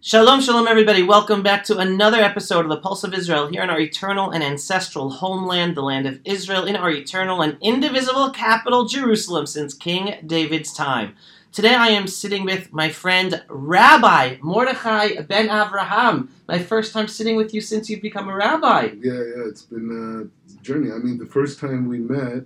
Shalom, shalom, everybody. Welcome back to another episode of the Pulse of Israel here in our eternal and ancestral homeland, the land of Israel, in our eternal and indivisible capital, Jerusalem, since King David's time. Today I am sitting with my friend Rabbi Mordechai ben Avraham. My first time sitting with you since you've become a rabbi. Yeah, yeah, it's been a journey. I mean, the first time we met,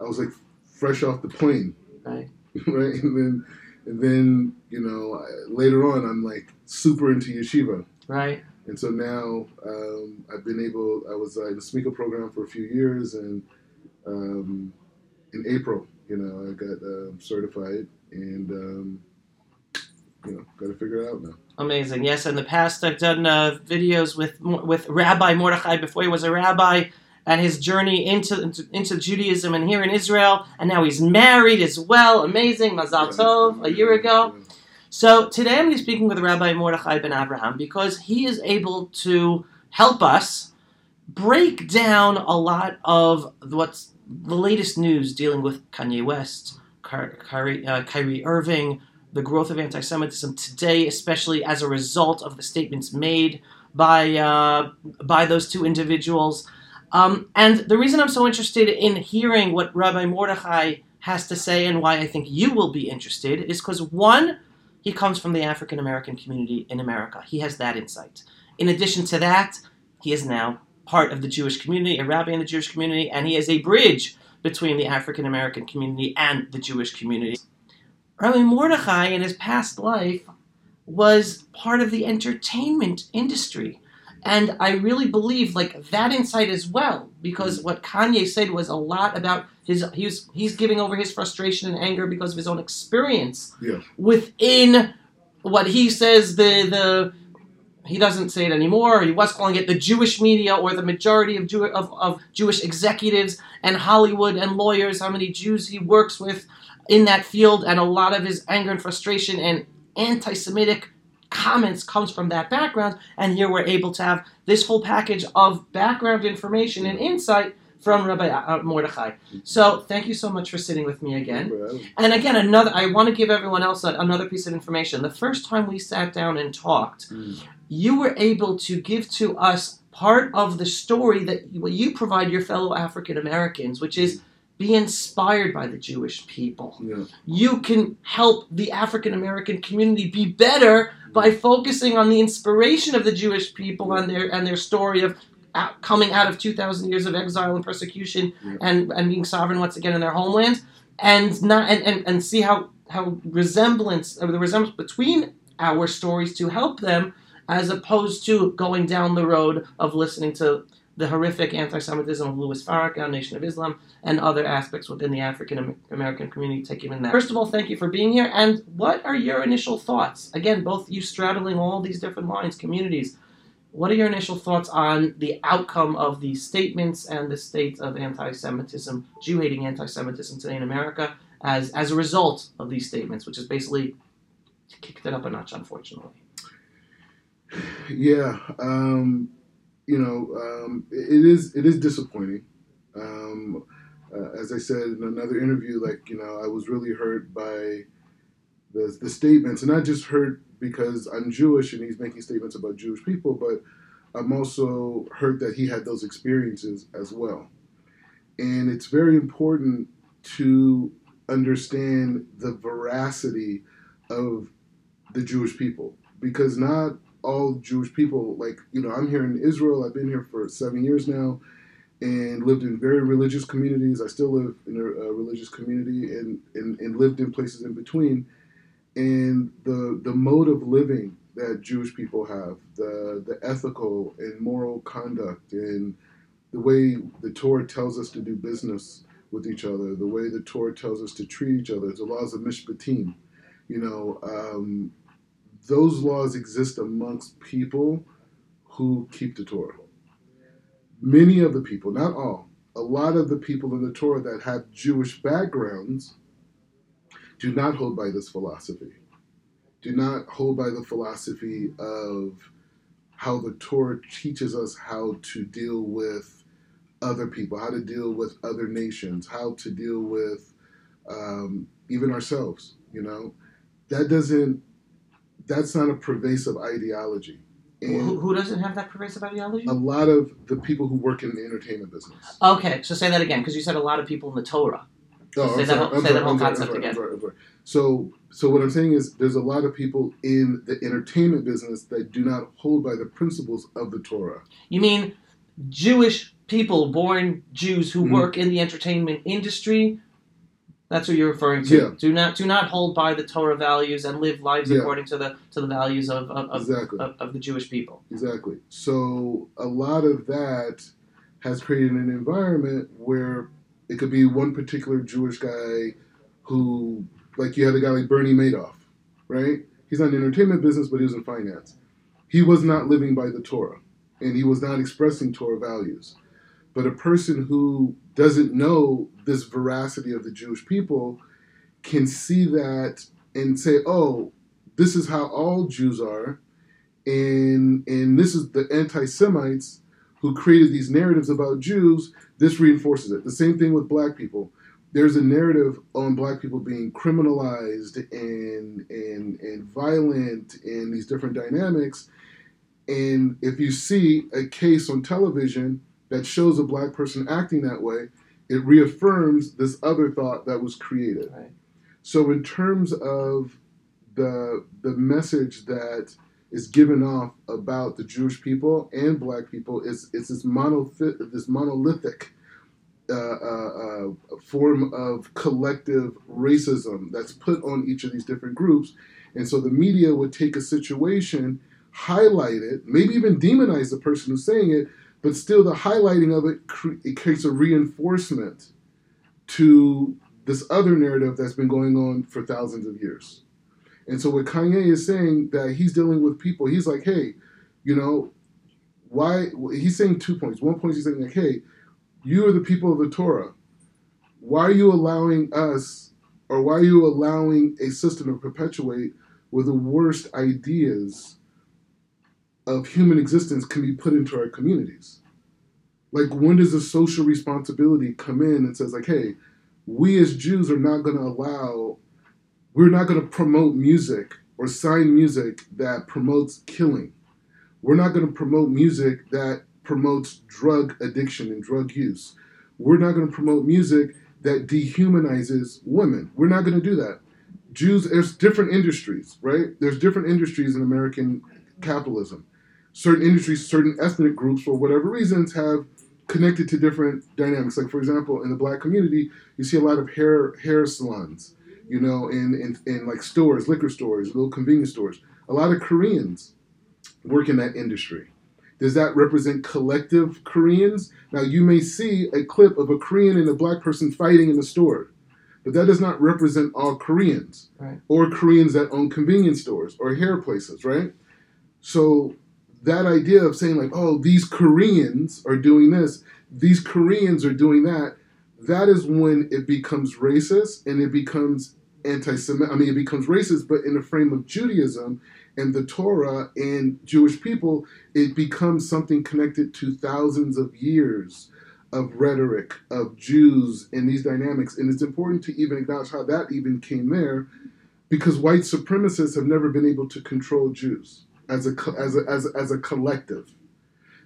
I was like fresh off the plane, Right. right? And then, and then you know, later on, I'm like super into yeshiva, Right. and so now um, I've been able. I was uh, in the Smicha program for a few years, and um, in April, you know, I got um certified, and um, you know, got to figure it out now. Amazing. Yes, in the past I've done uh, videos with with Rabbi Mordechai before he was a rabbi and his journey into, into into Judaism and here in Israel, and now he's married as well. Amazing, Mazal Tov, a year ago. So today I'm going to be speaking with Rabbi Mordechai ben Abraham because he is able to help us break down a lot of what's the latest news dealing with Kanye West, Ky- Kyrie, uh, Kyrie Irving, the growth of anti-Semitism today, especially as a result of the statements made by uh, by those two individuals. Um, and the reason I'm so interested in hearing what Rabbi Mordechai has to say and why I think you will be interested is because one, he comes from the African American community in America. He has that insight. In addition to that, he is now part of the Jewish community, a rabbi in the Jewish community, and he is a bridge between the African American community and the Jewish community. Rabbi Mordechai, in his past life, was part of the entertainment industry. And I really believe like that insight as well, because mm. what Kanye said was a lot about his he was he's giving over his frustration and anger because of his own experience Yeah. within what he says the the he doesn't say it anymore. He was calling it the Jewish media or the majority of, Jew, of, of Jewish executives and Hollywood and lawyers, how many Jews he works with in that field, and a lot of his anger and frustration and anti Semitic comments comes from that background. And here we're able to have this full package of background information and insight from Rabbi Mordechai. So thank you so much for sitting with me again. And again, another I want to give everyone else another piece of information. The first time we sat down and talked, mm, you were able to give to us part of the story that you provide your fellow African Americans, which is be inspired by the Jewish people. yeah, You can help the African American community be better by focusing on the inspiration of the Jewish people and their and their story of out, coming out of 2,000 years of exile and persecution Yeah. and, and being sovereign once again in their homeland, and not and, and, and see how how resemblance or the resemblance between our stories to help them, as opposed to going down the road of listening to the horrific anti-Semitism of Louis Farrakhan, Nation of Islam, and other aspects within the African American community taking in that. First of all, thank you for being here. And what are your initial thoughts? Again, both you straddling all these different lines, communities. What are your initial thoughts on the outcome of these statements and the state of anti-Semitism, Jew-hating anti-Semitism today in America, as as a result of these statements, which is basically kicked it up a notch, unfortunately. yeah. Um, you know, um, it is it is disappointing. Um, uh, as I said in another interview, like you know, I was really hurt by the the statements, and not just hurt because I'm Jewish and he's making statements about Jewish people, but I'm also hurt that he had those experiences as well. And it's very important to understand the veracity of the Jewish people because not all Jewish people, like, you know, I'm here in Israel, I've been here for seven years now and lived in very religious communities. I still live in a, a religious community and, and, and lived in places in between. And the, the mode of living that Jewish people have, the, the ethical and moral conduct, and the way the Torah tells us to do business with each other, the way the Torah tells us to treat each other, the laws of Mishpatim, you know, um, those laws exist amongst people who keep the Torah. Many of the people, not all, a lot of the people in the Torah that have Jewish backgrounds do not hold by this philosophy. Do not hold by the philosophy of how the Torah teaches us how to deal with other people, how to deal with other nations, how to deal with um, even ourselves. You know, that doesn't that's not a pervasive ideology. And Who, who doesn't have that pervasive ideology? a lot of the people who work in the entertainment business. Okay, so say that again, because you said a lot of people in the Torah. Oh, Say that whole- say that whole concept sorry, again. I'm sorry, I'm sorry. So, so what I'm saying is, there's a lot of people in the entertainment business that do not hold by the principles of the Torah. You mean Jewish people, born Jews who Mhm. work in the entertainment industry? That's what you're referring to. Yeah. Do not do not hold by the Torah values and live lives Yeah. according to the to the values of of, of, Exactly. of, of the Jewish people. Exactly. So a lot of that has created an environment where it could be one particular Jewish guy who, like you had a guy like Bernie Madoff, right? He's not in the entertainment business, but he was in finance. He was not living by the Torah, and he was not expressing Torah values. But a person who doesn't know this veracity of the Jewish people can see that and say, "Oh, this is how all Jews are." and and this is the anti-Semites who created these narratives about Jews. This reinforces it. The same thing with black people. There's a narrative on black people being criminalized and and and violent and these different dynamics. And if you see a case on television that shows a black person acting that way, it reaffirms this other thought that was created. Right. So in terms of the the message that is given off about the Jewish people and Black people is it's this monolithic this monolithic uh, uh, uh, form of collective racism that's put on each of these different groups, and so the media would take a situation, highlight it, maybe even demonize the person who's saying it, but still the highlighting of it, cre- it creates a reinforcement to this other narrative that's been going on for thousands of years. And so what Kanye is saying that he's dealing with people, he's like, hey, you know, why he's saying two points. One point he's saying like, hey, you are the people of the Torah. Why are you allowing us or why are you allowing a system to perpetuate with the worst ideas of human existence can be put into our communities? Like when does the social responsibility come in and says like, hey, we as Jews are not going to allow we're not going to promote music or sign music that promotes killing. We're not going to promote music that promotes drug addiction and drug use. We're not going to promote music that dehumanizes women. We're not going to do that. Jews, there's different industries, right? There's different industries in American capitalism. Certain industries, certain ethnic groups, for whatever reasons, have connected to different dynamics. Like, for example, in the black community, you see a lot of hair hair salons you know, in, in, in like stores, liquor stores, little convenience stores. A lot of Koreans work in that industry. Does that represent collective Koreans? Now, you may see a clip of a Korean and a black person fighting in the store, but that does not represent all Koreans Right. or Koreans that own convenience stores or hair places, right? So, that idea of saying, like, oh, these Koreans are doing this, these Koreans are doing that, that is when it becomes racist and it becomes anti-Semitic. I mean, it becomes racist, but in the frame of Judaism and the Torah and Jewish people, it becomes something connected to thousands of years of rhetoric of Jews and these dynamics. And it's important to even acknowledge how that even came there, because white supremacists have never been able to control Jews as a as a, as a, as a collective.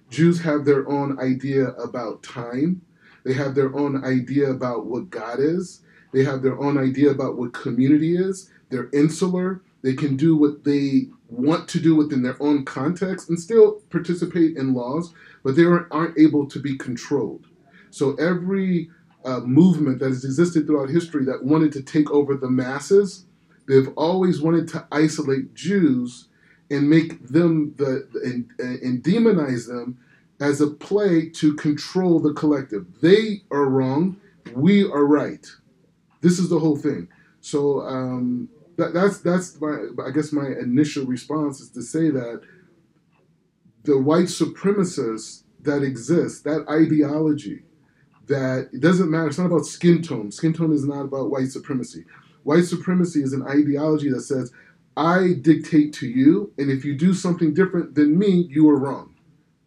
Jews have their own idea about time. They have their own idea about what God is. They have their own idea about what community is. They're insular. They can do what they want to do within their own context and still participate in laws, but they aren't able to be controlled. So every uh, movement that has existed throughout history that wanted to take over the masses, they've always wanted to isolate Jews and make them the and, and demonize them as a play to control the collective. They are wrong. We are right. This is the whole thing. So um, that, that's that's my I guess my initial response is to say that the white supremacists that exist, that ideology, that it doesn't matter. It's not about skin tone. Skin tone is not about white supremacy. White supremacy is an ideology that says, I dictate to you, and if you do something different than me, you are wrong.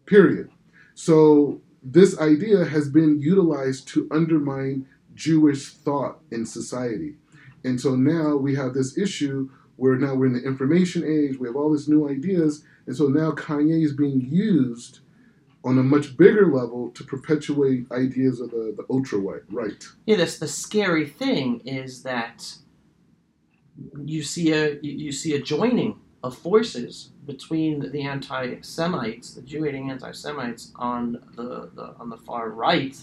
Period. So this idea has been utilized to undermine Jewish thought in society. And so now we have this issue We're now we're in the information age. We have all these new ideas, and so now Kanye is being used on a much bigger level to perpetuate ideas of the, the ultra white right. Yeah, that's the scary thing is that you see a you see a joining of forces between the anti-Semites, the Jew-hating anti-Semites on the, the on the far right,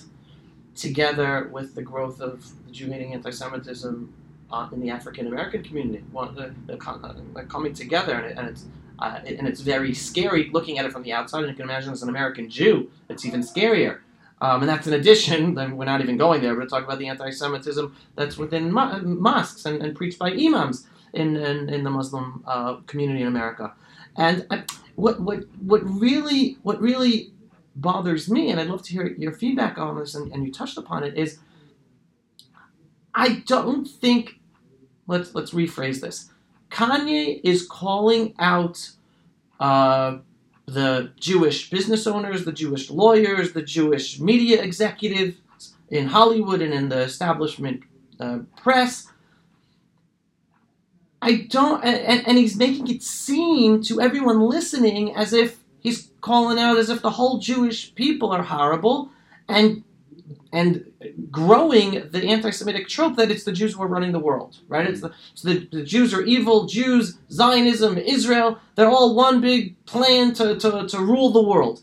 together with the growth of the Jew-hating anti-Semitism uh, in the African American community. Uh, coming together, and, it, and it's uh, and it's very scary looking at it from the outside. And you can imagine as an American Jew, it's even scarier. Um, and that's in addition, we're not even going there, but talk about the anti Semitism that's within mo- mosques and, and, preached by imams in, in, in the Muslim uh, community in America. And I, what, what, what, really, what really bothers me, and I'd love to hear your feedback on this, and, and you touched upon it, is I don't think, let's, let's rephrase this. Kanye is calling out uh, the Jewish business owners, the Jewish lawyers, the Jewish media executives in Hollywood and in the establishment uh, press. I don't, and, and he's making it seem to everyone listening as if he's calling out as if the whole Jewish people are horrible, and and growing the anti-Semitic trope that it's the Jews who are running the world, right? It's mm-hmm. the, so the, the Jews are evil, Jews, Zionism, Israel, they're all one big plan to, to, to rule the world.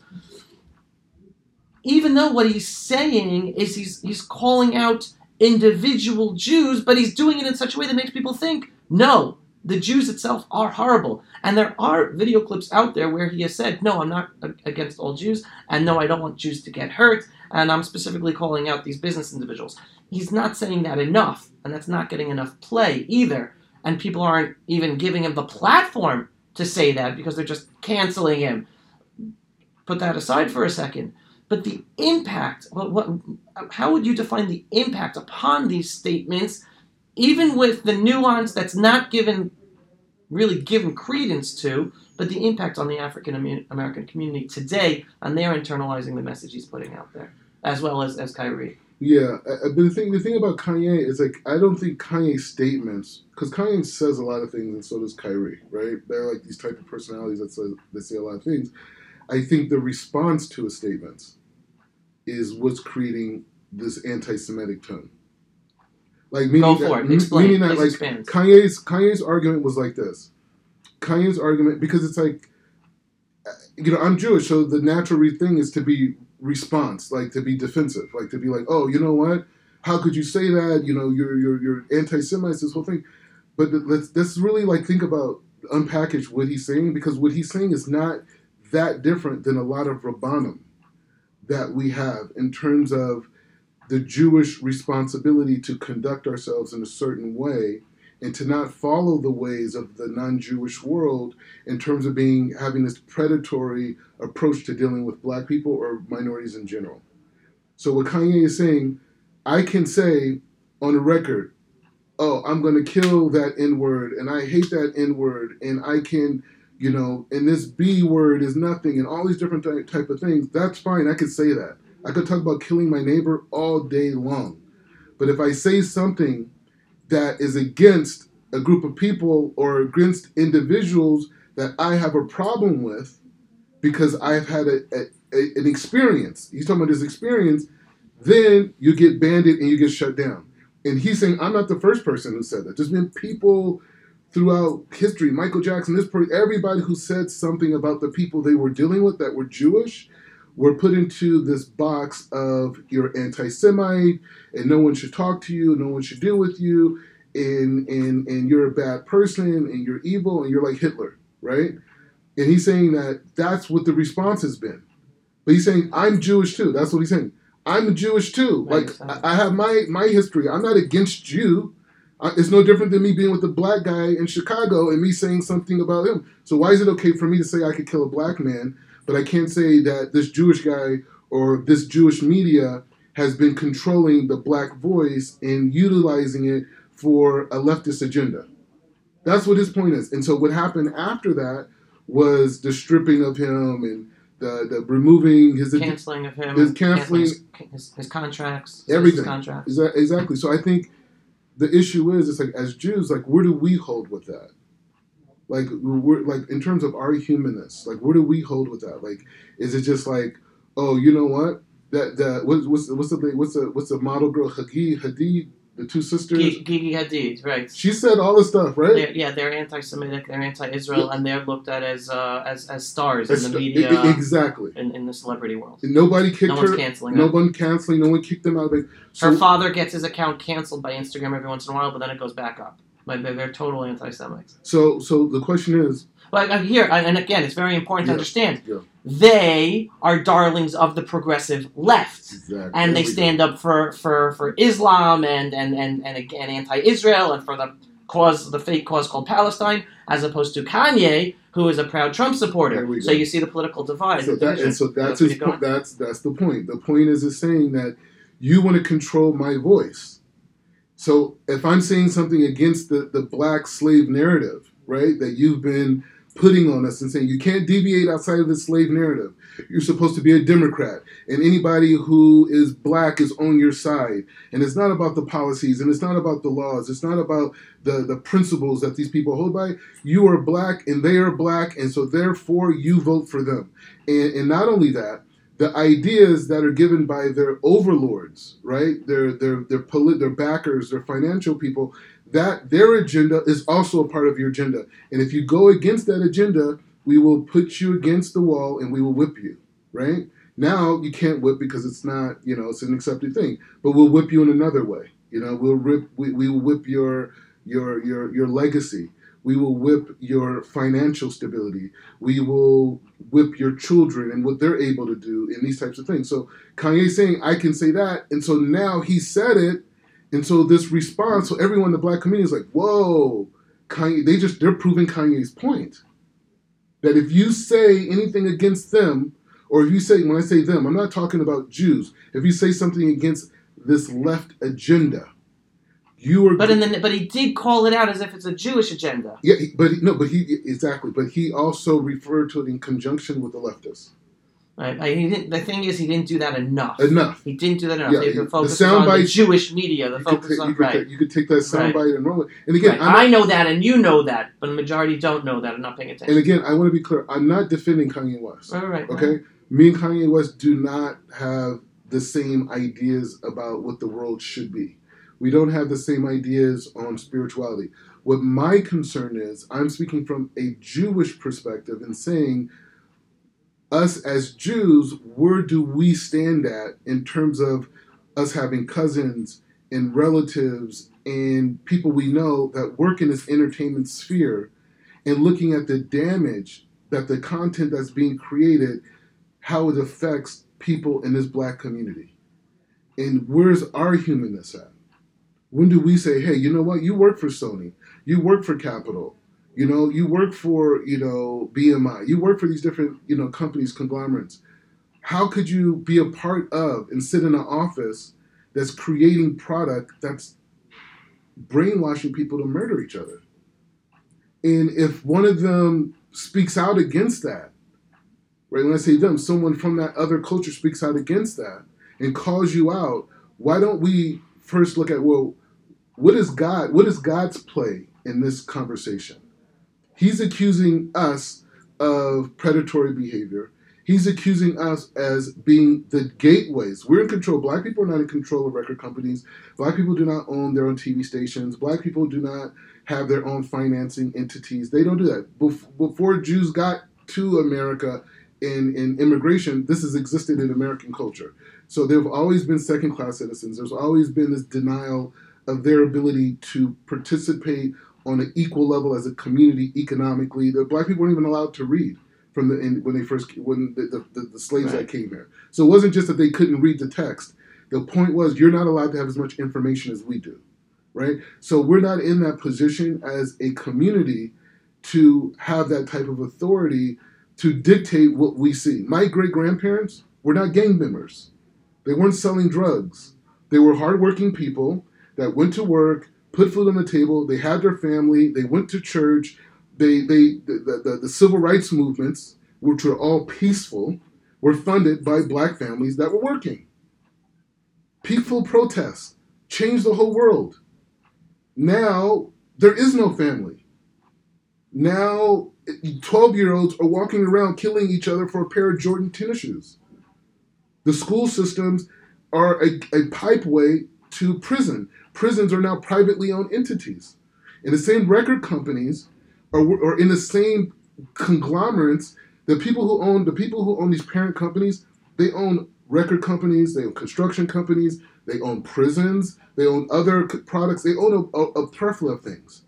Even though what he's saying is he's, he's calling out individual Jews, but he's doing it in such a way that makes people think, no, the Jews itself are horrible. And there are video clips out there where he has said, no, I'm not against all Jews, and no, I don't want Jews to get hurt, and I'm specifically calling out these business individuals. He's not saying that enough, and that's not getting enough play either. And people aren't even giving him the platform to say that because they're just canceling him. Put that aside for a second. But the impact, what, what, how would you define the impact upon these statements, even with the nuance that's not given, really given credence to, but the impact on the African American community today and they're internalizing the message he's putting out there, as well as, as Kyrie. Yeah, uh, uh, but the thing the thing about Kanye is like I don't think Kanye's statements because Kanye says a lot of things and so does Kyrie, right? They're like these type of personalities that say that say a lot of things. I think the response to his statements is what's creating this anti-Semitic tone. Like meaning Go for that, it. Explain. meaning that Please like expand. Kanye's Kanye's argument was like this. Kanye's argument because it's like, uh, you know, I'm Jewish, so the natural thing is to be response, like to be defensive, like to be like, oh, you know what? How could you say that? You know, you're you're you're anti-Semites, this whole thing. But let's let's really like think about unpackage what he's saying because what he's saying is not that different than a lot of rabbanim that we have in terms of the Jewish responsibility to conduct ourselves in a certain way and to not follow the ways of the non-Jewish world in terms of being having this predatory approach to dealing with black people or minorities in general. So what Kanye is saying, I can say on a record, oh, I'm going to kill that N word and I hate that N word and I can, you know, and this B word is nothing and all these different type of things. That's fine. I can say that. I could talk about killing my neighbor all day long. But if I say something that is against a group of people or against individuals that I have a problem with because I've had a, a, a, an experience. He's talking about this experience. Then you get banded and you get shut down. And he's saying, I'm not the first person who said that. There's been people throughout history, Michael Jackson, this everybody who said something about the people they were dealing with that were Jewish were put into this box of you're anti-Semite and no one should talk to you, no one should deal with you, and and and you're a bad person and you're evil and you're like Hitler, right? And he's saying that that's what the response has been. But he's saying I'm Jewish too. That's what he's saying. I'm Jewish too. Like sense. I have my my history. I'm not against you. I- It's no different than me being with a black guy in Chicago and me saying something about him. So why is it okay for me to say I could kill a black man, but I can't say that this Jewish guy or this Jewish media has been controlling the black voice and utilizing it for a leftist agenda? That's what his point is. And so what happened after that was the stripping of him and the, the removing his canceling of him, His canceling his, his, his contracts, his Everything. contracts. Exa- Exactly. So I think the issue is, it's like as Jews, like where do we hold with that? Like we're like in terms of our humanness, like where do we hold with that? Like, is it just like, oh, you know what? That that what's what's what's the what's the what's the model girl Hadid Hadid the two sisters Gigi Hadid, right? she said all this stuff right They're, yeah, they're anti-Semitic, they're anti-Israel, and they're looked at as uh, as as stars That's- in the media, exactly in, in the celebrity world. And nobody kicked No one's her canceling no her. one canceling no one kicked them out like Her so father gets his account canceled by Instagram every once in a while, but then it goes back up. Like they're, they're total anti-Semites. so so the question is uh, here, and again, it's very important to understand. yeah. They are darlings of the progressive left. exactly and they we go. stand up for, for, for Islam and, and, and, and again anti-Israel and for the cause the fake cause called Palestine, as opposed to Kanye, who is a proud Trump supporter. So you see the political divide. So that, and so that's his you're. That's that's the point. The point is is saying that you want to control my voice. So if I'm saying something against the, the black slave narrative, right, that you've been putting on us and saying you can't deviate outside of the slave narrative. You're supposed to be a Democrat, and anybody who is black is on your side. And it's not about the policies, and it's not about the laws. It's not about the, the principles that these people hold by. You are black, and they are black, and so therefore you vote for them. And, and not only that, the ideas that are given by their overlords, right? Their their their polit- their backers, their financial people, that their agenda is also a part of your agenda. And if you go against that agenda, we will put you against the wall and we will whip you, right? Now you can't whip because it's not, you know, it's an accepted thing. But we'll whip you in another way. You know, we'll rip we, we will whip your your your your legacy. We will whip your financial stability. We will whip your children and what they're able to do and these types of things. So Kanye's saying, I can say that. And so now he said it. And so this response, so everyone in the black community is like, whoa, Kanye, they just, they're proving Kanye's point. That if you say anything against them, or if you say, when I say them, I'm not talking about Jews. If you say something against this left agenda, you are but in the but he did call it out as if it's a Jewish agenda. yeah, but he- no, but he exactly, but he also referred to it in conjunction with the leftists. Right? Didn't, the thing is, he didn't do that enough. Enough. He didn't do that enough. Yeah, he- the could focus on the Jewish media. The focus on you, could right. take, you could take that Right. soundbite and roll it. And again, Right. I know that, and you know that, but the majority don't know that and not paying attention. and again, I want to be clear. I'm not defending Kanye West. right, right, right. Okay, me and Kanye West do not have the same ideas about what the world should be. We don't have the same ideas on spirituality. What my concern is, I'm speaking from a Jewish perspective and saying, us as Jews, where do we stand at in terms of us having cousins and relatives and people we know that work in this entertainment sphere and looking at the damage that the content that's being created, how it affects people in this black community. And where's our humanness at? When do we say, hey, you know what? You work for Sony, you work for Capitol, you know, you work for, you know, BMI, you work for these different, you know, companies, conglomerates. How could you be a part of and sit in an office that's creating product that's brainwashing people to murder each other? And if one of them speaks out against that, right? When I say them, someone from that other culture speaks out against that and calls you out, why don't we first look at, well, what is God, what is God's play in this conversation? He's accusing us of predatory behavior. He's accusing us as being the gateways. We're in control. Black people are not in control of record companies. Black people do not own their own TV stations. Black people do not have their own financing entities. They don't do that. Bef- Before Jews got to America in, in immigration, this has existed in American culture. So there have always been second class citizens. There's always been this denial of their ability to participate on an equal level as a community economically. The black people weren't even allowed to read from the in, when they first when the, the, the, the slaves Right. that came here. So it wasn't just that they couldn't read the text. The point was you're not allowed to have as much information as we do, right? So we're not in that position as a community to have that type of authority to dictate what we see. My great grandparents were not gang members. They weren't selling drugs. They were hardworking people that went to work, put food on the table. They had their family. They went to church. They, they, the, the, the civil rights movements, which were all peaceful, were funded by black families that were working. Peaceful protests changed the whole world. Now there is no family. Now, 12 year olds are walking around killing each other for a pair of Jordan tennis shoes. The school systems are a, a pipeway to prison. Prisons are now privately owned entities. And the same record companies are, are in the same conglomerates. The people who own the people who own these parent companies, they own record companies, they own construction companies, they own prisons, they own other products, they own a, a, a plethora of things.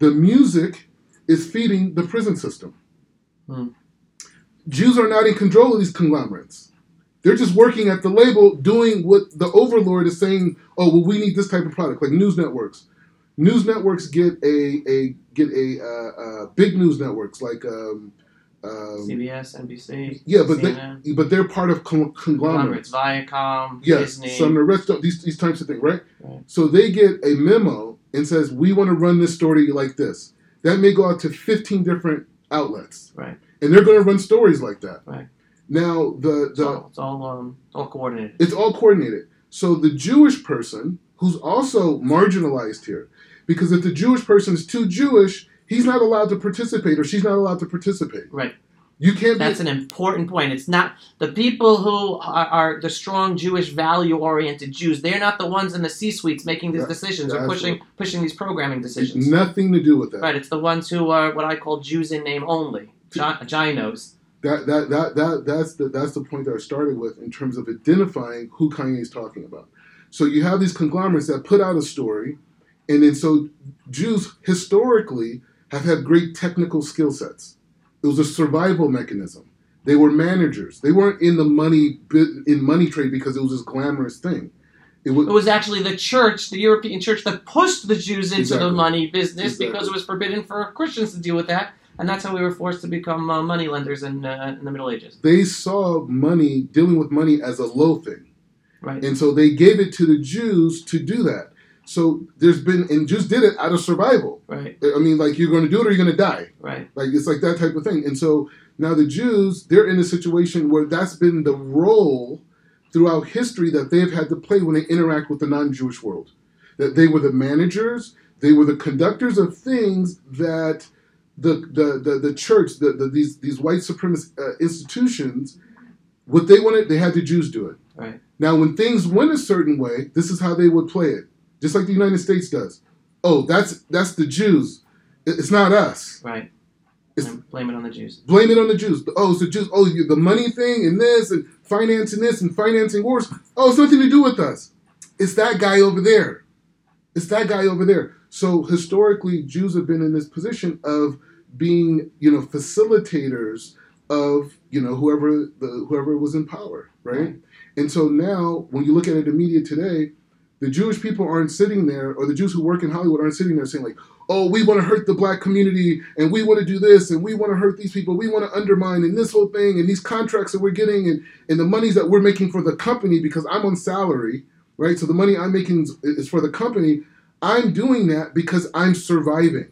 The music is feeding the prison system. Hmm. Jews are not in control of these conglomerates. They're just working at the label, doing what the overlord is saying. Oh, well, we need this type of product, like news networks. News networks get a a get a uh, uh, big news networks like um, um, CBS, NBC. yeah, but CNN. they but they're part of con- conglomerates. conglomerates, Viacom, Yes, Disney. Sumner Redstone, these these types of things, right? Right. So they get a memo and says we want to run this story like this. That may go out to 15 different outlets, Right. and they're going to run stories like that. Right. Now the It's the all, it's all, um, all coordinated. it's all coordinated. So the Jewish person who's also marginalized here, because if the Jewish person is too Jewish, he's not allowed to participate or she's not allowed to participate. Right. You can't That's an important point. It's not the people who are, are the strong Jewish value-oriented Jews. They're not the ones in the C-suites making these decisions or pushing pushing these programming decisions. nothing to do with that. Right. It's the ones who are what I call Jews in name only, Gi- JINOs. That, that that that that's the that's the point that I started with in terms of identifying who Kanye is talking about. So you have these conglomerates that put out a story, and then so Jews historically have had great technical skill sets. It was a survival mechanism. They were managers. They weren't in the money in money trade because it was this glamorous thing. It was It was actually the church, the European church, that pushed the Jews into Exactly. the money business Exactly. because it was forbidden for Christians to deal with that, and that's how we were forced to become uh, money lenders in, uh, in the Middle Ages. they saw money dealing with money as a low thing. Right. And so they gave it to the Jews to do that. So there's been, and Jews did it out of survival. Right. I mean, like you're going to do it or you're going to die. Right. Like it's like that type of thing. And so now the Jews, they're in a situation where that's been the role throughout history that they've had to play when they interact with the non-Jewish world. That they were the managers, they were the conductors of things that the the the, the church, the, the these these white supremacist uh, institutions, what they wanted, they had the Jews do it. Right. Now, when things went a certain way, this is how they would play it, just like the United States does. Oh, that's that's the Jews. It's not us. Right. It's- blame it on the Jews. Blame it on the Jews. Oh, it's the Jews. Oh, the money thing and this and financing this and financing wars. Oh, it's nothing to do with us. It's that guy over there. It's that guy over there. So historically, Jews have been in this position of being, you know, facilitators of, you know, whoever the whoever was in power, right? Right. And so now, when you look at it in the media today, the Jewish people aren't sitting there, or the Jews who work in Hollywood aren't sitting there saying like, "Oh, we want to hurt the black community, and we want to do this, and we want to hurt these people, we want to undermine, and this whole thing, and these contracts that we're getting, and and the monies that we're making for the company because I'm on salary, right? So the money I'm making is, for the company. I'm doing that because I'm surviving.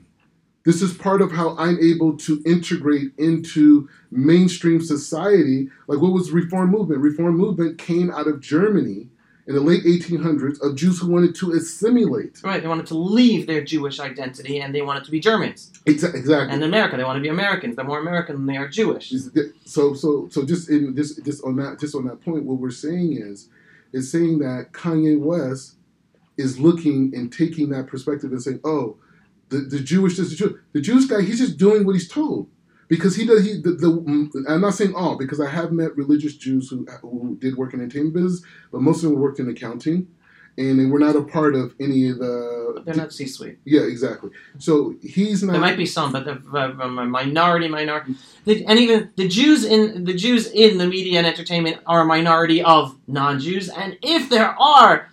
This is part of how I'm able to integrate into mainstream society. Like what was reform movement? Reform movement came out of Germany in the late 1800s of Jews who wanted to assimilate. Right. They wanted to leave their Jewish identity and they wanted to be Germans. Exa- exactly. And in America, they want to be Americans. They're more American than they are Jewish. So so so just in just just on that just on that point, what we're saying is is saying that Kanye West is looking and taking that perspective and saying, oh, the, the Jewish this the Jew the Jewish guy, he's just doing what he's told. Because he does he the, the I'm not saying all because I have met religious Jews who who did work in entertainment business, but most of them worked in accounting, and they were not a part of any of the. They're not C-suite. Yeah, exactly. So he's not. There might be some, but they're uh, a minority, minority. And even the Jews in the Jews in the media and entertainment are a minority of non-Jews. And if there are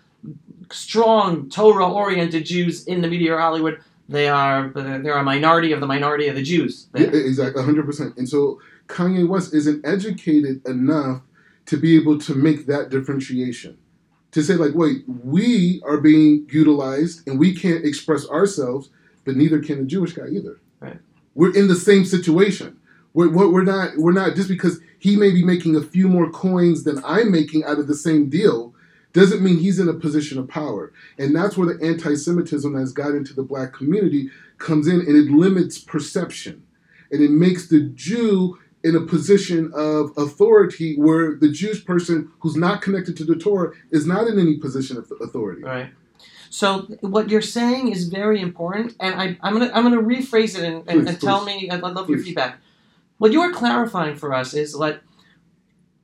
strong Torah-oriented Jews in the media or Hollywood, they are they're a minority of the minority of the Jews. Yeah, there. exactly, hundred percent. And so Kanye West isn't educated enough to be able to make that differentiation. To say like, wait, we are being utilized and we can't express ourselves, but neither can the Jewish guy either. Right. We're in the same situation. We're we're not we're not just because he may be making a few more coins than I'm making out of the same deal. Doesn't mean he's in a position of power. And that's where the anti Semitism that's got into the black community comes in and it limits perception. And it makes the Jew in a position of authority where the Jewish person who's not connected to the Torah is not in any position of authority. Right. So what you're saying is very important, and I, am gonna I'm gonna rephrase it and, and, Please, and tell please. me. I'd love your feedback. What you are clarifying for us is like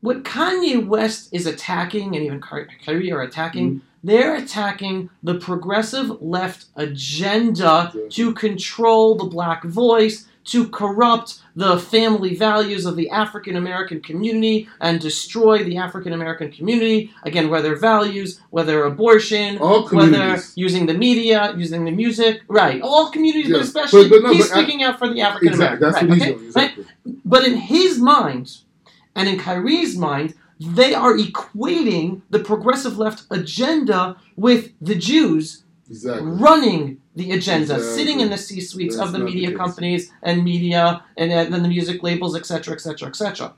what Kanye West is attacking, and even Ky- Kyrie are attacking. Mm-hmm. They're attacking the progressive left agenda Exactly. to control the black voice, to corrupt the family values of the African American community and destroy the African American community. Again, whether values, whether abortion, All whether using the media, using the music, right? All communities, but especially But- but no, he's but I- speaking out for the African Exactly. American. That's right, okay? Exactly. But in his mind, and in Kyrie's mind, they are equating the progressive left agenda with the Jews Exactly. running the agenda, Exactly. sitting in the C suites of the not the media companies and media and uh, then the music labels, etc., etc., etc.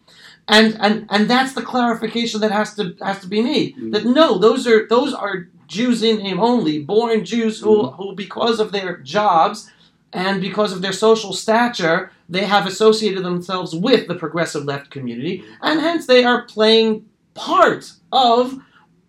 And and and that's the clarification that has to has to be made. Mhm. That no, those are those are Jews in name only, born Jews who Mhm. who because of their jobs and because of their social stature, they have associated themselves with the progressive left community, and hence they are playing part of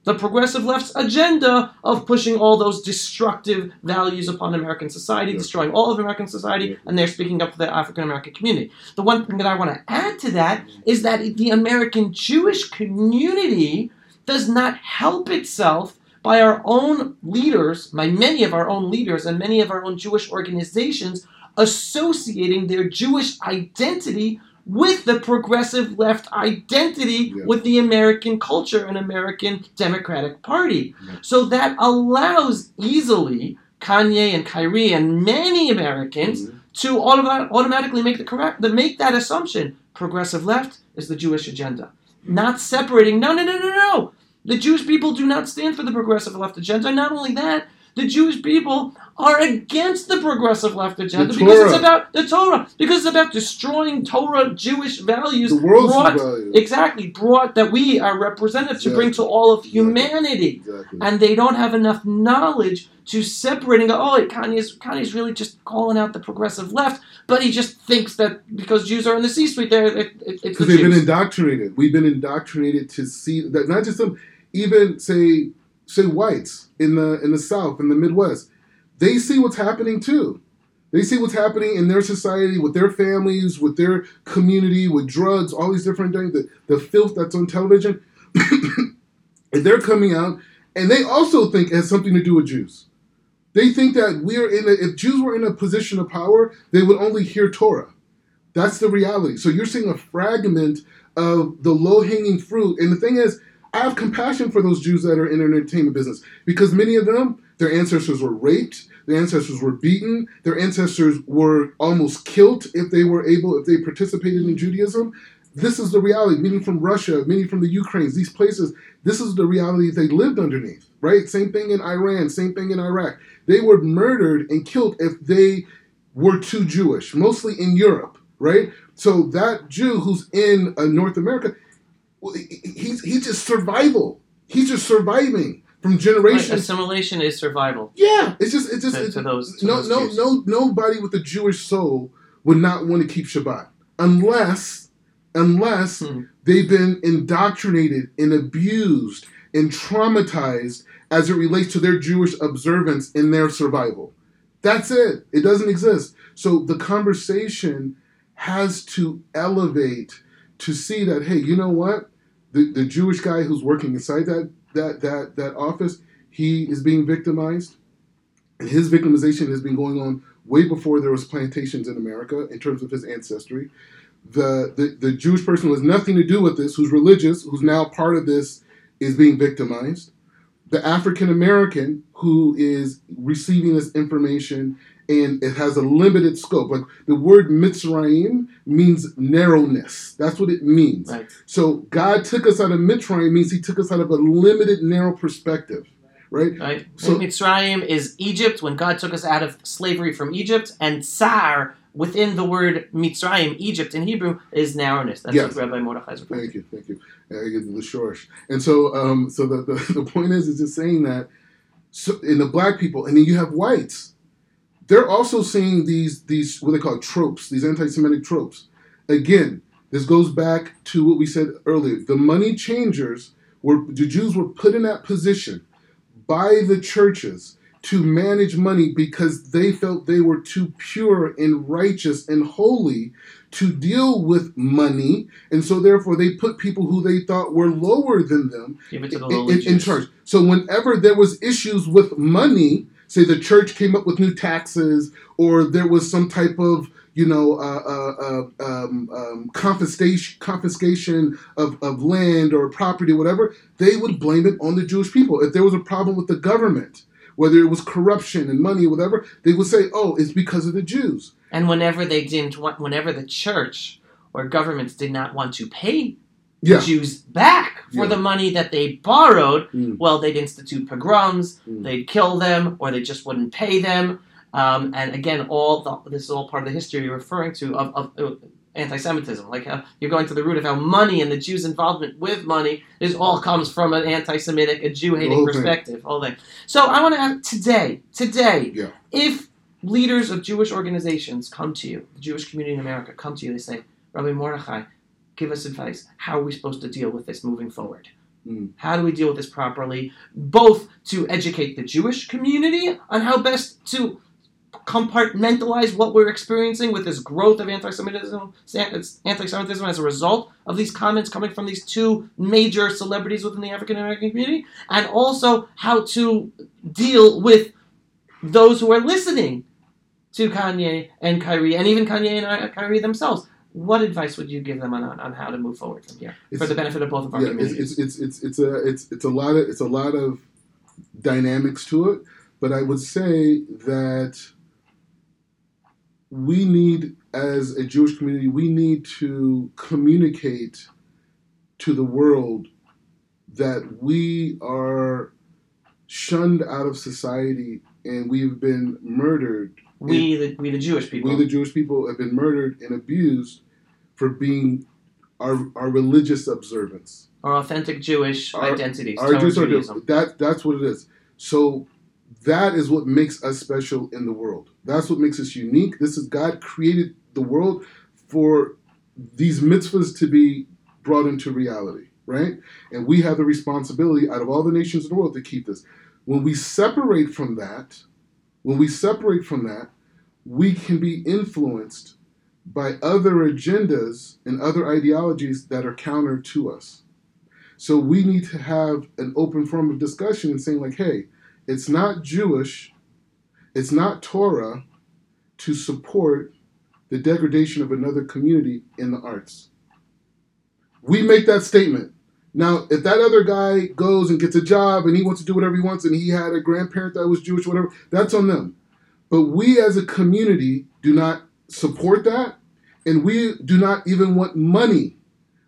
the progressive left's agenda of pushing all those destructive values upon American society, destroying all of American society, and they're speaking up for the African American community. The one thing that I want to add to that is that the American Jewish community does not help itself by our own leaders, by many of our own leaders and many of our own Jewish organizations associating their Jewish identity with the progressive left identity Yeah. with the American culture and American Democratic Party. Yeah. So that allows easily Kanye and Kyrie and many Americans Mhm. to autom- automatically make the correct, make that assumption. Progressive left is the Jewish agenda, not separating. No, no, no, no, no. The Jewish people do not stand for the progressive left agenda. Not only that, the Jewish people are against the progressive left agenda The because it's about the Torah, because it's about destroying Torah Jewish values. The world's brought, values. exactly brought that we are representative to bring to all of humanity Exactly. and they don't have enough knowledge to separate and go, oh, Kanye's, Kanye's really just calling out the progressive left, but he just thinks that because Jews are in the C-suite, there, it, it, it's the because they've been indoctrinated. We've been indoctrinated to see that not just them, even say say whites in the in the South in the Midwest, they see what's happening too. They see what's happening in their society, with their families, with their community, with drugs, all these different things, the, the filth that's on television. and they're coming out, and they also think it has something to do with Jews. They think that we're in a, if Jews were in a position of power, they would only hear Torah. That's the reality. So you're seeing a fragment of the low hanging fruit. And the thing is, I have compassion for those Jews that are in the entertainment business because many of them, their ancestors were raped, their ancestors were beaten, their ancestors were almost killed if they were able, if they participated in Judaism. This is the reality. Many from Russia, many from the Ukraines, these places, this is the reality they lived underneath, right? Same thing in Iran, same thing in Iraq. They were murdered and killed if they were too Jewish, mostly in Europe, right? So that Jew who's in uh, North America, he's he's just survival. He's just surviving from Right, generation. assimilation is survival. Yeah, it's just it's just To- it's, to those- to no those no Jews. no nobody with a Jewish soul would not want to keep Shabbat unless unless Hmm. they've been indoctrinated and abused and traumatized as it relates to their Jewish observance in their survival. That's it. It doesn't exist. So the conversation has to elevate to see that hey, you know what? The the Jewish guy who's working inside that that that that office, he is being victimized. And his victimization has been going on way before there was plantations in America in terms of his ancestry. The, the the Jewish person who has nothing to do with this, who's religious, who's now part of this, is being victimized. The African American who is receiving this information and it has a limited scope. Like the word Mitzrayim means narrowness. That's what it means. Right. So God took us out of Mitzrayim means He took us out of a limited, narrow perspective, right? Right? So- Mitzrayim is Egypt when God took us out of slavery from Egypt, and Tsar within the word Mitzrayim, Egypt in Hebrew, is narrowness. That's Yes. what Rabbi Mordechai is referring Thank you, thank you. Uh, the shorsh. And so, um, so the, the, the point is, is just saying that so in the black people, and then you have whites, they're also seeing these these what they call tropes, these anti-Semitic tropes. Again, this goes back to what we said earlier. The money changers were the Jews were put in that position by the churches to manage money because they felt they were too pure and righteous and holy to deal with money, and so therefore they put people who they thought were lower than them you. Give it to the in, in- in charge. So whenever there was issues with money, say the church came up with new taxes, or there was some type of you know uh, uh, uh, um, um, confiscation confiscation of, of land or property, whatever, they would blame it on the Jewish people. If there was a problem with the government, whether it was corruption and money, or whatever, they would say, "Oh, it's because of the Jews." And whenever they didn't want, whenever the church or governments did not want to pay Yeah. Jews back for Yeah. the money that they borrowed, Mm. well, they'd institute pogroms, Mm. they'd kill them, or they just wouldn't pay them. Um, and again, all the, this is all part of the history you're referring to of, of uh, anti-Semitism. Like how you're going to the root of how money and the Jews' involvement with money is all comes from an anti-Semitic, a Jew-hating thing. perspective. All that. So I want to ask today, today, Yeah. if leaders of Jewish organizations come to you, the Jewish community in America come to you, they say, Rabbi Mordechai, give us advice. How are we supposed to deal with this moving forward? Mm. How do we deal with this properly, both to educate the Jewish community on how best to compartmentalize what we're experiencing with this growth of anti-Semitism, anti-Semitism as a result of these comments coming from these two major celebrities within the African American community, and also how to deal with those who are listening to Kanye and Kyrie, and even Kanye and Kyrie themselves. What advice would you give them on, on, how to move forward from here for the benefit of both of our yeah, communities? it's it's it's it's a it's it's a lot of it's a lot of dynamics to it, but I would say that we need as a Jewish community we need to communicate to the world that we are shunned out of society and we've been murdered we, the, we the Jewish people. we the Jewish people have been murdered and abused for being our our religious observance our authentic Jewish Our- identities, our Jewish Judaism. identity. That that's what it is. So that is what makes us special in the world. That's what makes us unique. This is God created the world for these mitzvahs to be brought into reality, right? And we have the responsibility out of all the nations in the world to keep this. When we separate from that, when we separate from that, we can be influenced by other agendas and other ideologies that are counter to us. So we need to have an open form of discussion and saying, like, hey, it's not Jewish, it's not Torah to support the degradation of another community in the arts. We make that statement. Now, if that other guy goes and gets a job and he wants to do whatever he wants and he had a grandparent that was Jewish, whatever, that's on them. But we as a community do not support that, and we do not even want money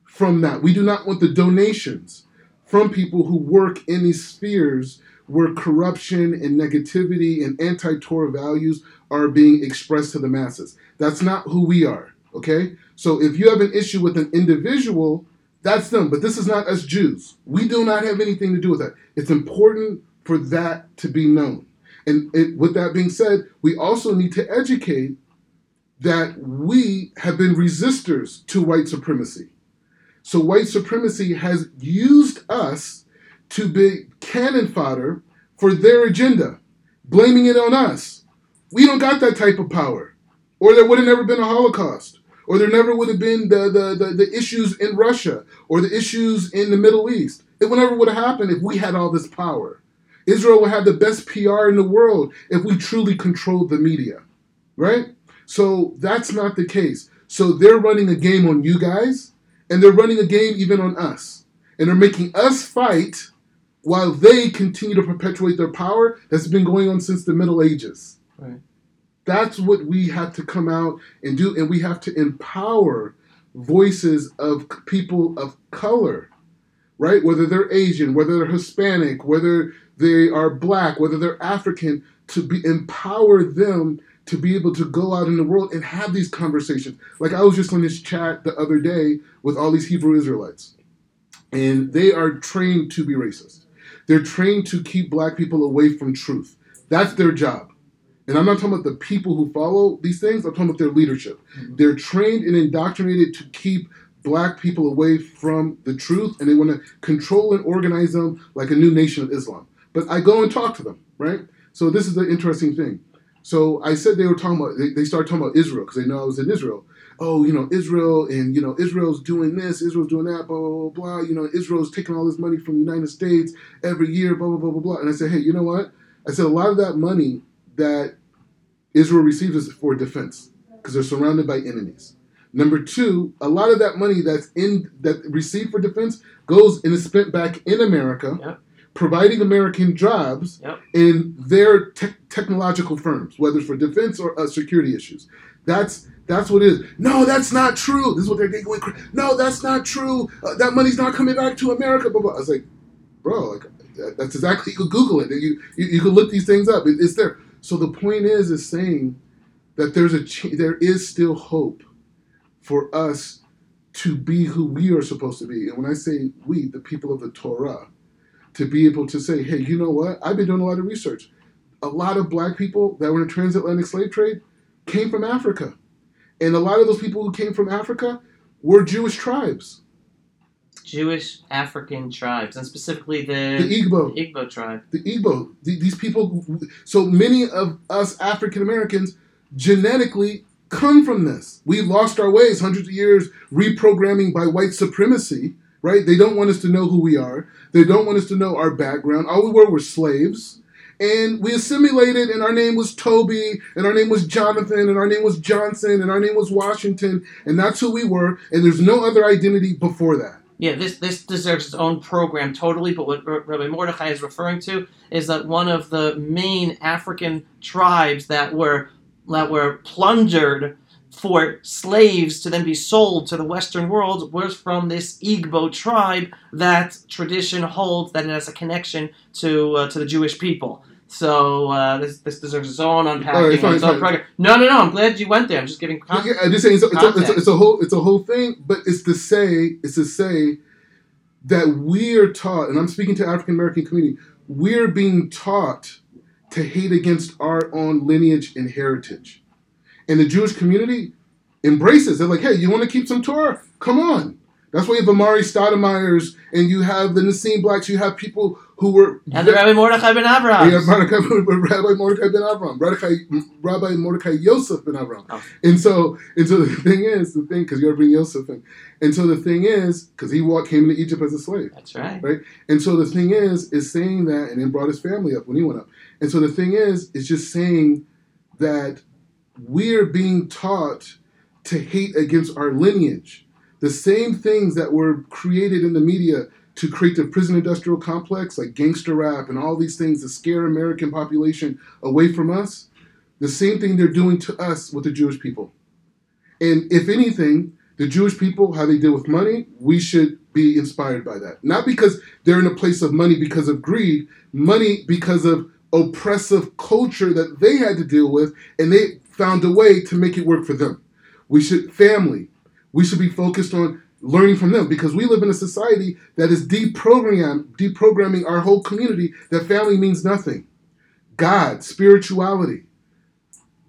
from that. We do not want the donations from people who work in these spheres where corruption and negativity and anti Torah values are being expressed to the masses. That's not who we are, okay? So if you have an issue with an individual, that's them. But this is not us Jews. We do not have anything to do with that. It's important for that to be known. And it, with that being said, we also need to educate that we have been resistors to white supremacy. So white supremacy has used us to be cannon fodder for their agenda, blaming it on us. We don't got that type of power. Or there would have never been a Holocaust. Or there never would have been the, the, the, the issues in Russia or the issues in the Middle East. It would never would have happened if we had all this power. Israel would have the best PR in the world if we truly controlled the media. Right? So that's not the case. So they're running a game on you guys, and they're running a game even on us. And they're making us fight while they continue to perpetuate their power that's been going on since the Middle Ages. Right. That's what we have to come out and do, and we have to empower voices of people of color, right? Whether they're Asian, whether they're Hispanic, whether they are black, whether they're African, to be empower them to be able to go out in the world and have these conversations. Like I was just on this chat the other day with all these Hebrew Israelites, and they are trained to be racist. They're trained to keep black people away from truth. That's their job. And I'm not talking about the people who follow these things, I'm talking about their leadership. Mm-hmm. They're trained and indoctrinated to keep black people away from the truth, and they want to control and organize them like a new nation of Islam. But I go and talk to them, right? So this is the interesting thing. So I said they were talking about, they, they started talking about Israel because they know I was in Israel. Oh, you know, Israel and, you know, Israel's doing this, Israel's doing that, blah, blah, blah, blah. You know, Israel's taking all this money from the United States every year, blah, blah, blah, blah, blah. And I said, hey, you know what? I said a lot of that money that Israel receives is for defense because they're surrounded by enemies. Number two, a lot of that money that's in that received for defense goes and is spent back in America. Yep providing American jobs yep. in their te- technological firms, whether it's for defense or uh, security issues. That's that's what it is. No, that's not true. This is what they're going. No, that's not true. Uh, that money's not coming back to America. Blah, blah. I was like, bro, like that's exactly. You can Google it. You you, you can look these things up. It, it's there. So the point is, is saying that there's a ch- there is still hope for us to be who we are supposed to be. And when I say we, the people of the Torah, to be able to say, hey, you know what? I've been doing a lot of research. A lot of black people that were in the transatlantic slave trade came from Africa. And a lot of those people who came from Africa were Jewish tribes. Jewish African tribes, and specifically the, the Igbo. Igbo tribe. The Igbo. The, these people, so many of us African Americans genetically come from this. We lost our ways hundreds of years reprogramming by white supremacy right? They don't want us to know who we are. They don't want us to know our background. All we were were slaves. And we assimilated, and our name was Toby, and our name was Jonathan, and our name was Johnson, and our name was Washington, and that's who we were, and there's no other identity before that. Yeah, this this deserves its own program totally. But what Rabbi Mordechai is referring to is that one of the main African tribes that were that were plundered for slaves to then be sold to the Western world was from this Igbo tribe that tradition holds that it has a connection to uh, to the Jewish people. So uh, this this deserves its own unpacking. Right, fine, its own program. No, no, no. I'm glad you went there. I'm just giving. Con- yeah, I'm just saying it's a, it's, a, it's, a, it's a whole it's a whole thing, but it's to say it's to say that we are taught, and I'm speaking to African American community, we're being taught to hate against our own lineage and heritage and the Jewish community embraces. They're like, hey, you want to keep some Torah? Come on. That's why you have Amar'e Stoudemire's and you have the Nissim Blacks. You have people who were and the Rabbi Mordechai ben Avraham. Yeah, Rabbi Mordechai ben Avraham, Rabbi, Rabbi Mordechai Yosef ben Avraham. Oh. And so, and so the thing is, the thing because you got to bring Yosef in. And so the thing is, because he walked came into Egypt as a slave. That's right. Right. And so the thing is, is saying that, and then brought his family up when he went up. And so the thing is, is just saying that we're being taught to hate against our lineage. The same things that were created in the media to create the prison industrial complex, like gangster rap and all these things to scare American population away from us, the same thing they're doing to us with the Jewish people. And if anything, the Jewish people, how they deal with money, we should be inspired by that. Not because they're in a place of money because of greed, money because of oppressive culture that they had to deal with, and they found a way to make it work for them. We should, family, we should be focused on learning from them because we live in a society that is deprogramming, deprogramming our whole community that family means nothing. God, spirituality.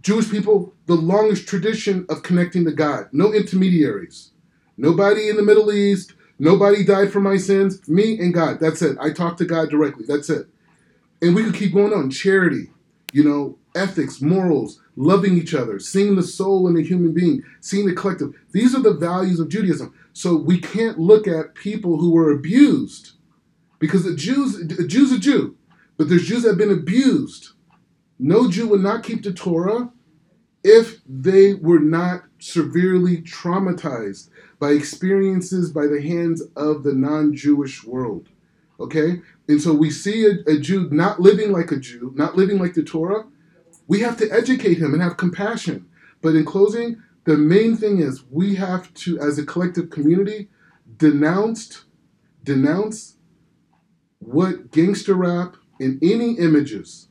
Jewish people, the longest tradition of connecting to God. No intermediaries. Nobody in the Middle East. Nobody died for my sins. Me and God. That's it. I talk to God directly. That's it. And we could keep going on. Charity, you know, ethics, morals, loving each other, seeing the soul in a human being, seeing the collective. These are the values of Judaism. So we can't look at people who were abused because the Jews, a Jew's a Jew, but there's Jews that have been abused. No Jew would not keep the Torah if they were not severely traumatized by experiences by the hands of the non Jewish world. Okay? And so we see a, a Jew not living like a Jew, not living like the Torah, we have to educate him and have compassion. But in closing, the main thing is we have to, as a collective community, denounce, denounce what gangster rap and any images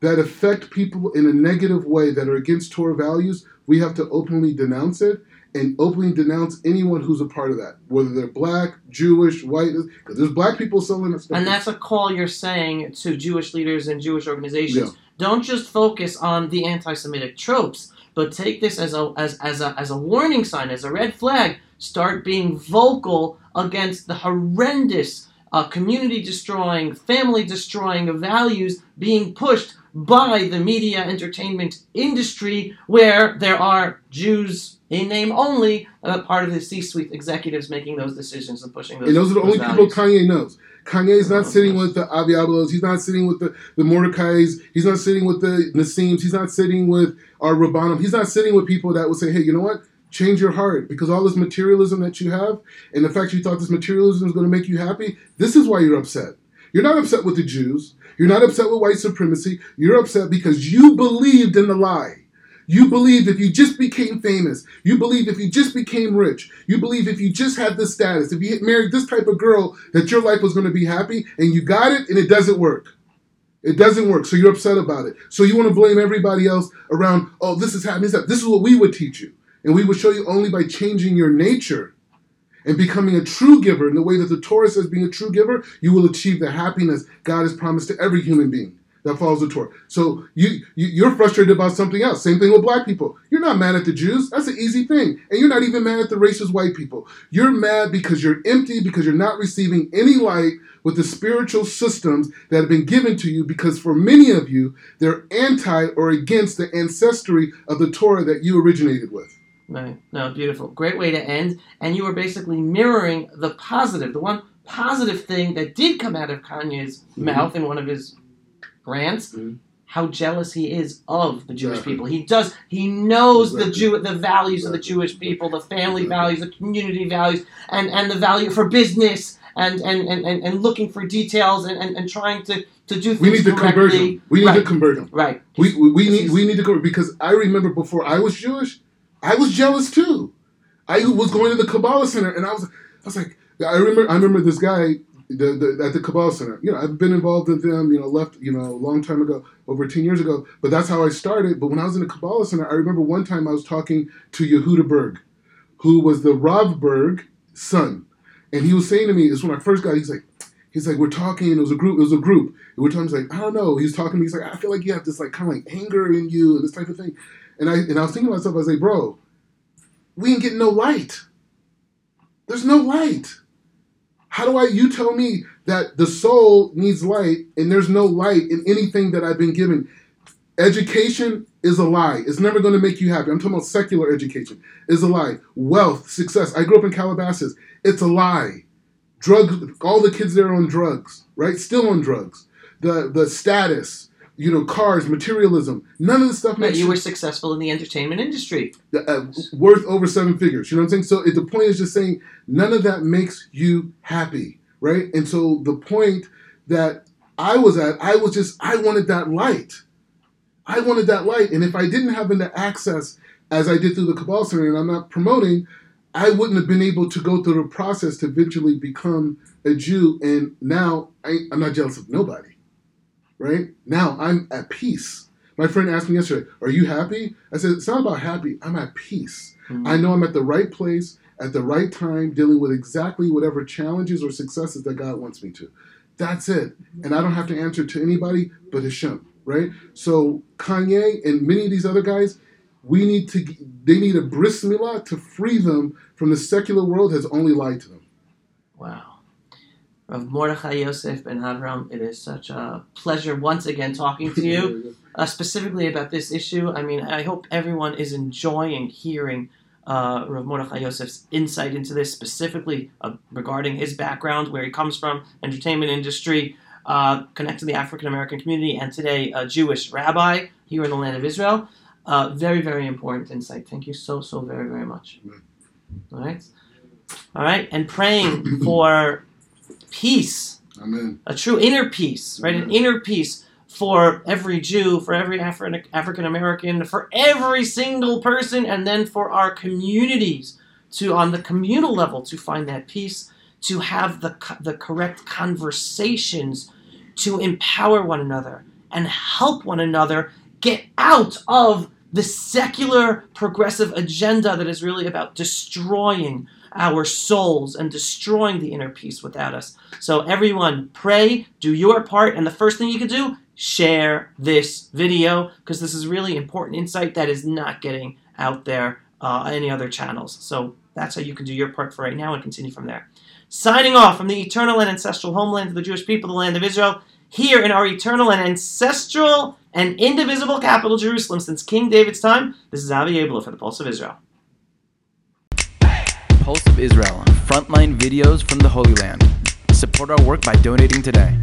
that affect people in a negative way that are against Torah values, we have to openly denounce it and openly denounce anyone who's a part of that, whether they're black, Jewish, white, because there's black people selling stuff. And that's a call you're saying to Jewish leaders and Jewish organizations. Yeah. Don't just focus on the anti-Semitic tropes, but take this as a as, as a as a warning sign, as a red flag. Start being vocal against the horrendous, uh, community destroying, family destroying values being pushed by the media entertainment industry, where there are Jews in name only, uh, part of the C-suite executives making those decisions and pushing those. And those are the those only values. people Kanye knows. Kanye is not Oh, sitting with the Avi Abels. He's not sitting with the, the Mordecais. He's not sitting with the Nissims. He's not sitting with our Rabbanim. He's not sitting with people that would say, hey, you know what? Change your heart because all this materialism that you have and the fact you thought this materialism is going to make you happy, this is why you're upset. You're not upset with the Jews. You're not upset with white supremacy. You're upset because you believed in the lie. You believed if you just became famous, you believed if you just became rich, you believed if you just had this status, if you married this type of girl, that your life was going to be happy, and you got it, and it doesn't work. It doesn't work, so you're upset about it. So you want to blame everybody else around, oh, this is happening. This, is happening. this is what we would teach you. And we would show you only by changing your nature and becoming a true giver in the way that the Torah says being a true giver, you will achieve the happiness God has promised to every human being that follows the Torah. So you, you you're frustrated about something else. Same thing with black people. You're not mad at the Jews. That's an easy thing. And you're not even mad at the racist white people. You're mad because you're empty, because you're not receiving any light with the spiritual systems that have been given to you, because for many of you, they're anti or against the ancestry of the Torah that you originated with. Right. No, beautiful. Great way to end. And you were basically mirroring the positive, the one positive thing that did come out of Kanye's Mhm. mouth in one of his rants. Mhm. How jealous he is of the Jewish Exactly. people. He does. He knows the Jew, the values of the Jewish people, the family Exactly. values, the community values, and, and the value for business, and and, and, and, and looking for details and, and, and trying to, to do things We need to convert correctly. them. We need to Right. convert them. Right. We, we, we need we need to go because I remember before I was Jewish, I was jealous too. I was going to the Kabbalah Center and I was I was like I remember I remember this guy the, the, at the Kabbalah Center. You know I've been involved with them. You know left you know a long time ago, over ten years ago. But that's how I started. But when I was in the Kabbalah Center, I remember one time I was talking to Yehuda Berg, who was the Rav Berg son, and he was saying to me, "It's when I first got." He's like. He's like, we're talking, it was a group, it was a group. And we're talking, he's like, I don't know. He's talking to me, he's like, I feel like you have this like kind of like anger in you and this type of thing. And I and I was thinking to myself, I was like, bro, we ain't getting no light. There's no light. How do I you tell me that the soul needs light and there's no light in anything that I've been given? Education is a lie. It's never going to make you happy. I'm talking about secular education. Is a lie. Wealth, success. I grew up in Calabasas. It's a lie. Drug. All the kids there are on drugs, right? Still on drugs. The the status, you know, cars, materialism. None of this stuff But you were successful in the entertainment industry. uh, worth over seven figures. You know what I'm saying? So it, the point is just saying none of that makes you happy, right? And so the point that I was at, I was just I wanted that light. I wanted that light, and if I didn't have the access as I did through the Kabbalah Center, and I'm not promoting, I wouldn't have been able to go through the process to eventually become a Jew. And now I, I'm not jealous of nobody, right? Now I'm at peace. My friend asked me yesterday, "Are you happy?" I said, "It's not about happy. I'm at peace. Mhm. I know I'm at the right place at the right time, dealing with exactly whatever challenges or successes that God wants me to. That's it. And I don't have to answer to anybody but Hashem, right? So Kanye and many of these other guys, we need to. They need a bris milah to free them from the secular world has only lied to them. Wow. Rav Mordechai Yosef Ben Avraham, it is such a pleasure once again talking to you, uh, specifically about this issue. I mean, I hope everyone is enjoying hearing uh, Rav Mordechai Yosef's insight into this, specifically uh, regarding his background, where he comes from, entertainment industry, uh, connect to the African American community, and today a Jewish rabbi here in the land of Israel. Uh, very, very important insight. Thank you so, so very, very much. All right. All right. And praying for peace, Amen. a true inner peace, right? An inner peace for every Jew, for every Afri- African American, for every single person, and then for our communities to, on the communal level, to find that peace, to have the, the correct conversations, to empower one another, and help one another get out of the secular progressive agenda that is really about destroying our souls and destroying the inner peace without us. So, everyone, pray, do your part, and the first thing you can do, share this video because this is really important insight that is not getting out there uh, any other channels. So, that's how you can do your part for right now and continue from there. Signing off from the eternal and ancestral homeland of the Jewish people, the land of Israel, here in our eternal and ancestral and indivisible capital, Jerusalem, since King David's time. This is Avi Abel for the Pulse of Israel. Pulse of Israel, frontline videos from the Holy Land. Support our work by donating today.